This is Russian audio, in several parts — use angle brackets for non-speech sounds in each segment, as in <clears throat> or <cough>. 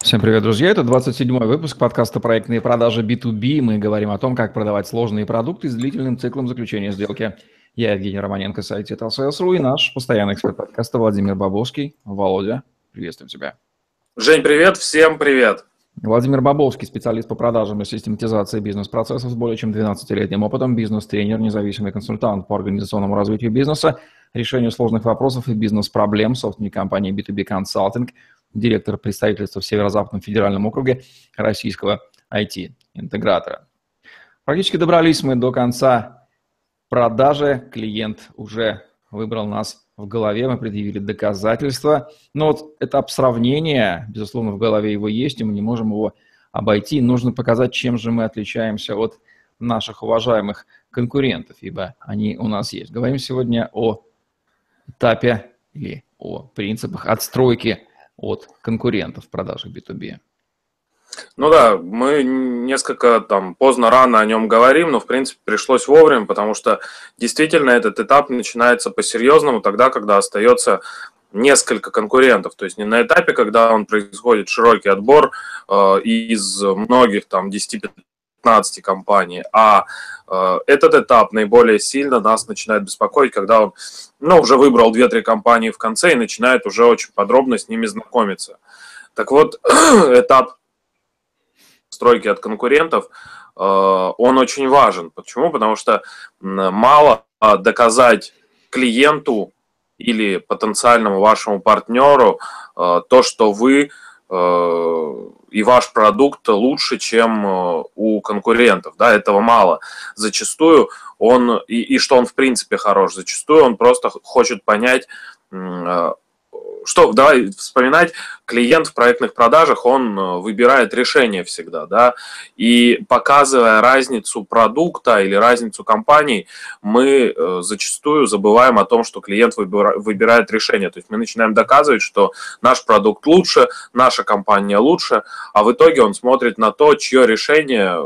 Всем привет, друзья! Это 27-й выпуск подкаста «Проектные продажи B2B». Мы говорим о том, как продавать сложные продукты с длительным циклом заключения сделки. Я Евгений Романенко, сайт TLCS.ru и наш постоянный эксперт подкаста Владимир Бабовский. Володя, приветствуем тебя. Жень, привет! Всем привет! Владимир Бабовский, специалист по продажам и систематизации бизнес-процессов с более чем 12-летним опытом, бизнес-тренер, независимый консультант по организационному развитию бизнеса, решению сложных вопросов и бизнес-проблем, собственник компании B2B Consulting, директор представительства в Северо-Западном федеральном округе российского IT-интегратора. Практически добрались мы до конца продажи. Клиент уже выбрал нас в голове, мы предъявили доказательства. Но вот этап сравнения, безусловно, в голове его есть, и мы не можем его обойти. Нужно показать, чем же мы отличаемся от наших уважаемых конкурентов, ибо они у нас есть. Говорим сегодня о этапе или о принципах отстройки от конкурентов в продажах B2B. Ну да, мы несколько там поздно, рано о нем говорим, но в принципе пришлось вовремя, потому что действительно этот этап начинается по-серьезному тогда, когда остается несколько конкурентов, то есть не на этапе, когда он происходит широкий отбор э, из многих там 10-15 компаний, а э, этот этап наиболее сильно нас начинает беспокоить, когда он ну, уже выбрал 2-3 компании в конце и начинает уже очень подробно с ними знакомиться. Так вот, <clears throat> этап стройки от конкурентов, э, он очень важен. Почему? Потому что мало а, доказать клиенту или потенциальному вашему партнеру э, то, что вы и ваш продукт лучше, чем у конкурентов. Да, этого мало. Зачастую он, и, и что он в принципе хорош, зачастую он просто хочет понять, что, давай вспоминать, клиент в проектных продажах, он э, выбирает решение всегда, да, и показывая разницу продукта или разницу компаний, мы э, зачастую забываем о том, что клиент выбирает решение, то есть мы начинаем доказывать, что наш продукт лучше, наша компания лучше, а в итоге он смотрит на то, чье решение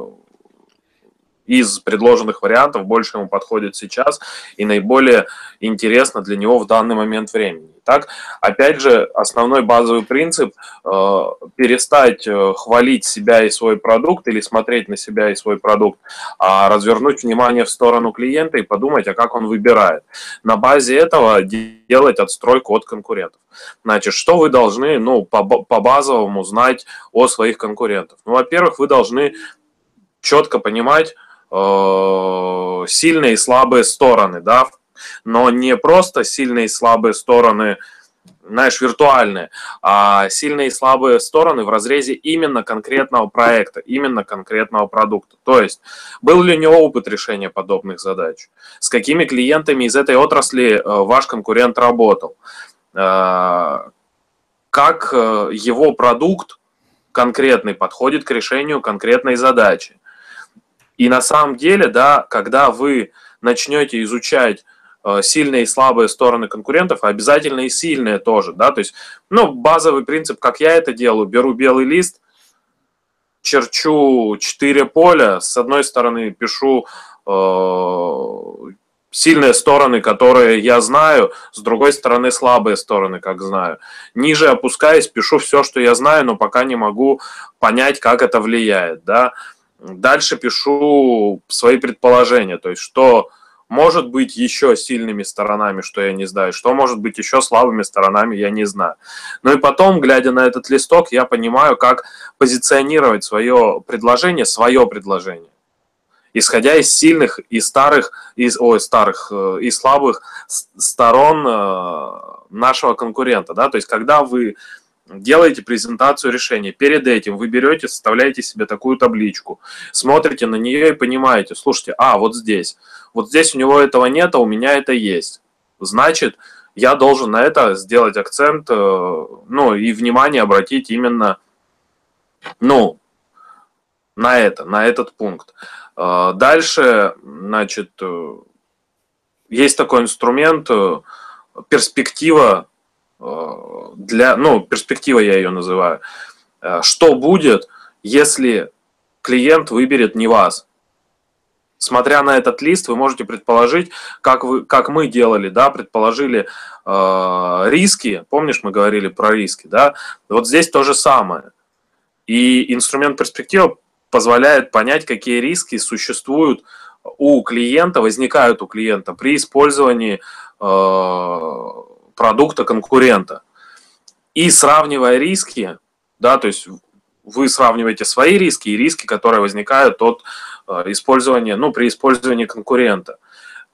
из предложенных вариантов больше ему подходит сейчас и наиболее интересно для него в данный момент времени. Так, опять же, основной базовый принцип э, перестать э, хвалить себя и свой продукт или смотреть на себя и свой продукт, а развернуть внимание в сторону клиента и подумать, а как он выбирает. На базе этого делать отстройку от конкурентов. Значит, что вы должны ну, по, по базовому знать о своих конкурентах? Ну, во-первых, вы должны четко понимать, Э, сильные и слабые стороны, да, но не просто сильные и слабые стороны, знаешь, виртуальные, а сильные и слабые стороны в разрезе именно конкретного проекта, именно конкретного продукта. То есть, был ли у него опыт решения подобных задач? С какими клиентами из этой отрасли э, ваш конкурент работал? Э, как его продукт конкретный подходит к решению конкретной задачи? И на самом деле, да, когда вы начнете изучать э, сильные и слабые стороны конкурентов, обязательно и сильные тоже, да, то есть, ну, базовый принцип, как я это делаю, беру белый лист, черчу 4 поля, с одной стороны пишу э, сильные стороны, которые я знаю, с другой стороны слабые стороны, как знаю. Ниже опускаясь, пишу все, что я знаю, но пока не могу понять, как это влияет, да, Дальше пишу свои предположения, то есть что может быть еще сильными сторонами, что я не знаю, что может быть еще слабыми сторонами, я не знаю. Ну и потом, глядя на этот листок, я понимаю, как позиционировать свое предложение, свое предложение исходя из сильных и старых, из, ой, старых э, и слабых сторон э, нашего конкурента, да, то есть когда вы делаете презентацию решения. Перед этим вы берете, составляете себе такую табличку, смотрите на нее и понимаете, слушайте, а, вот здесь, вот здесь у него этого нет, а у меня это есть. Значит, я должен на это сделать акцент, э, ну, и внимание обратить именно, ну, на это, на этот пункт. Э, дальше, значит, э, есть такой инструмент, перспектива для, ну, перспектива я ее называю. Э, что будет, если клиент выберет не вас? Смотря на этот лист, вы можете предположить, как, вы, как мы делали, да, предположили э, риски. Помнишь, мы говорили про риски, да? Вот здесь то же самое. И инструмент перспектива позволяет понять, какие риски существуют у клиента, возникают у клиента при использовании э, продукта конкурента. И сравнивая риски, да, то есть вы сравниваете свои риски и риски, которые возникают от э, использования, ну, при использовании конкурента.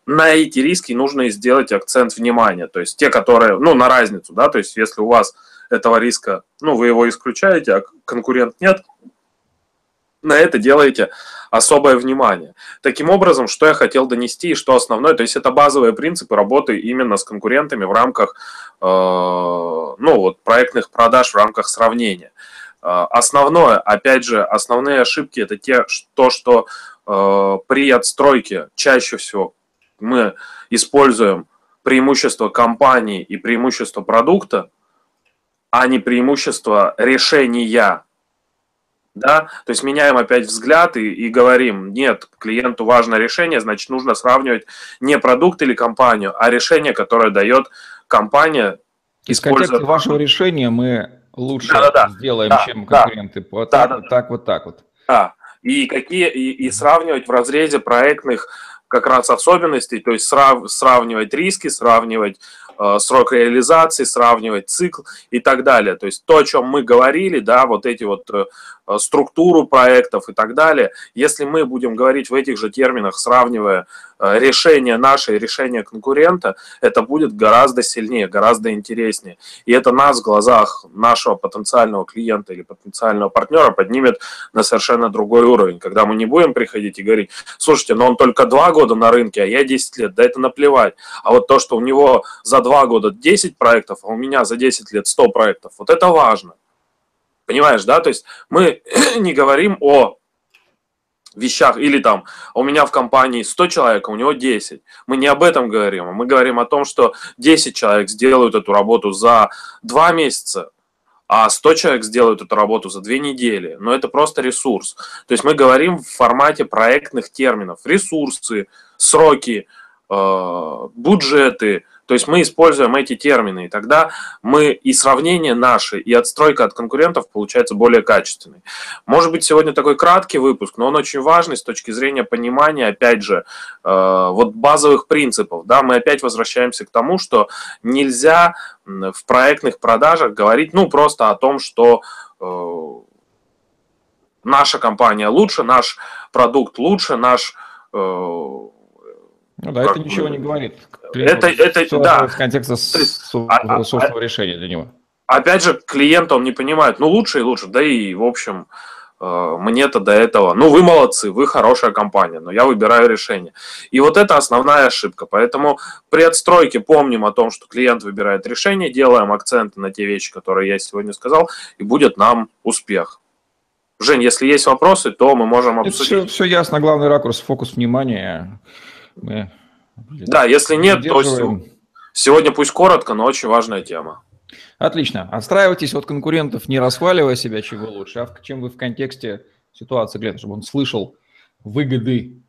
На эти риски нужно сделать акцент внимания, то есть те, которые, ну, на разницу, да, то есть если у вас этого риска, ну, вы его исключаете, а конкурент нет, на это делаете особое внимание. Таким образом, что я хотел донести и что основное, то есть это базовые принципы работы именно с конкурентами в рамках э, ну, вот, проектных продаж, в рамках сравнения. Э, основное, опять же, основные ошибки это те, то, что э, при отстройке чаще всего мы используем преимущество компании и преимущество продукта, а не преимущество решения да, то есть меняем опять взгляд и, и говорим, нет, клиенту важно решение, значит, нужно сравнивать не продукт или компанию, а решение, которое дает компания. Из контекста вашего решения мы лучше да, да, да. сделаем, да, чем конкуренты. Да, вот да, так, да, вот так, вот так вот. Да, и, какие, и, и сравнивать в разрезе проектных как раз особенностей, то есть срав, сравнивать риски, сравнивать срок реализации, сравнивать цикл и так далее. То есть то, о чем мы говорили, да, вот эти вот э, структуру проектов и так далее, если мы будем говорить в этих же терминах, сравнивая э, решение наше решение конкурента, это будет гораздо сильнее, гораздо интереснее. И это нас в глазах нашего потенциального клиента или потенциального партнера поднимет на совершенно другой уровень, когда мы не будем приходить и говорить, слушайте, но он только два года на рынке, а я 10 лет, да это наплевать. А вот то, что у него за два года 10 проектов, а у меня за 10 лет 100 проектов. Вот это важно. Понимаешь, да? То есть мы <clears throat> не говорим о вещах, или там, у меня в компании 100 человек, а у него 10. Мы не об этом говорим, а мы говорим о том, что 10 человек сделают эту работу за 2 месяца, а 100 человек сделают эту работу за 2 недели. Но это просто ресурс. То есть мы говорим в формате проектных терминов. Ресурсы, сроки, э, бюджеты, то есть мы используем эти термины, и тогда мы и сравнение наше, и отстройка от конкурентов получается более качественной. Может быть, сегодня такой краткий выпуск, но он очень важный с точки зрения понимания, опять же, э, вот базовых принципов. Да, мы опять возвращаемся к тому, что нельзя в проектных продажах говорить, ну, просто о том, что э, наша компания лучше, наш продукт лучше, наш э, ну да, это ничего не говорит. Это, это, да. В контексте а, а, собственного а, решения для него. Опять же, клиент, он не понимает, ну лучше и лучше, да и, в общем, э, мне-то до этого, ну вы молодцы, вы хорошая компания, но я выбираю решение. И вот это основная ошибка. Поэтому при отстройке помним о том, что клиент выбирает решение, делаем акценты на те вещи, которые я сегодня сказал, и будет нам успех. Жень, если есть вопросы, то мы можем обсудить. Все, все ясно, главный ракурс, фокус внимания. Мы да, если нет, то сегодня пусть коротко, но очень важная тема. Отлично. Отстраивайтесь от конкурентов, не расхваливая себя, чего лучше, а чем вы в контексте ситуации глядите, чтобы он слышал выгоды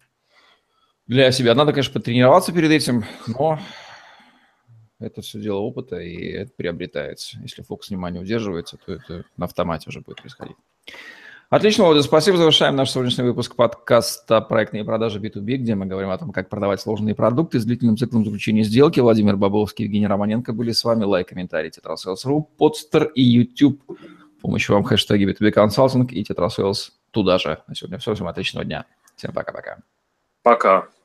для себя. Надо, конечно, потренироваться перед этим, но это все дело опыта, и это приобретается. Если фокус внимания удерживается, то это на автомате уже будет происходить. Отлично, Володя, спасибо. Завершаем наш сегодняшний выпуск подкаста «Проектные продажи B2B», где мы говорим о том, как продавать сложные продукты с длительным циклом заключения сделки. Владимир Бобовский и Евгений Романенко были с вами. Лайк, комментарий, tetrasales.ru, Podster и YouTube. Помощью вам хэштеги B2B консалтинг и тетрасейлс туда же. На сегодня все. Всем отличного дня. Всем пока-пока. Пока. -пока. пока.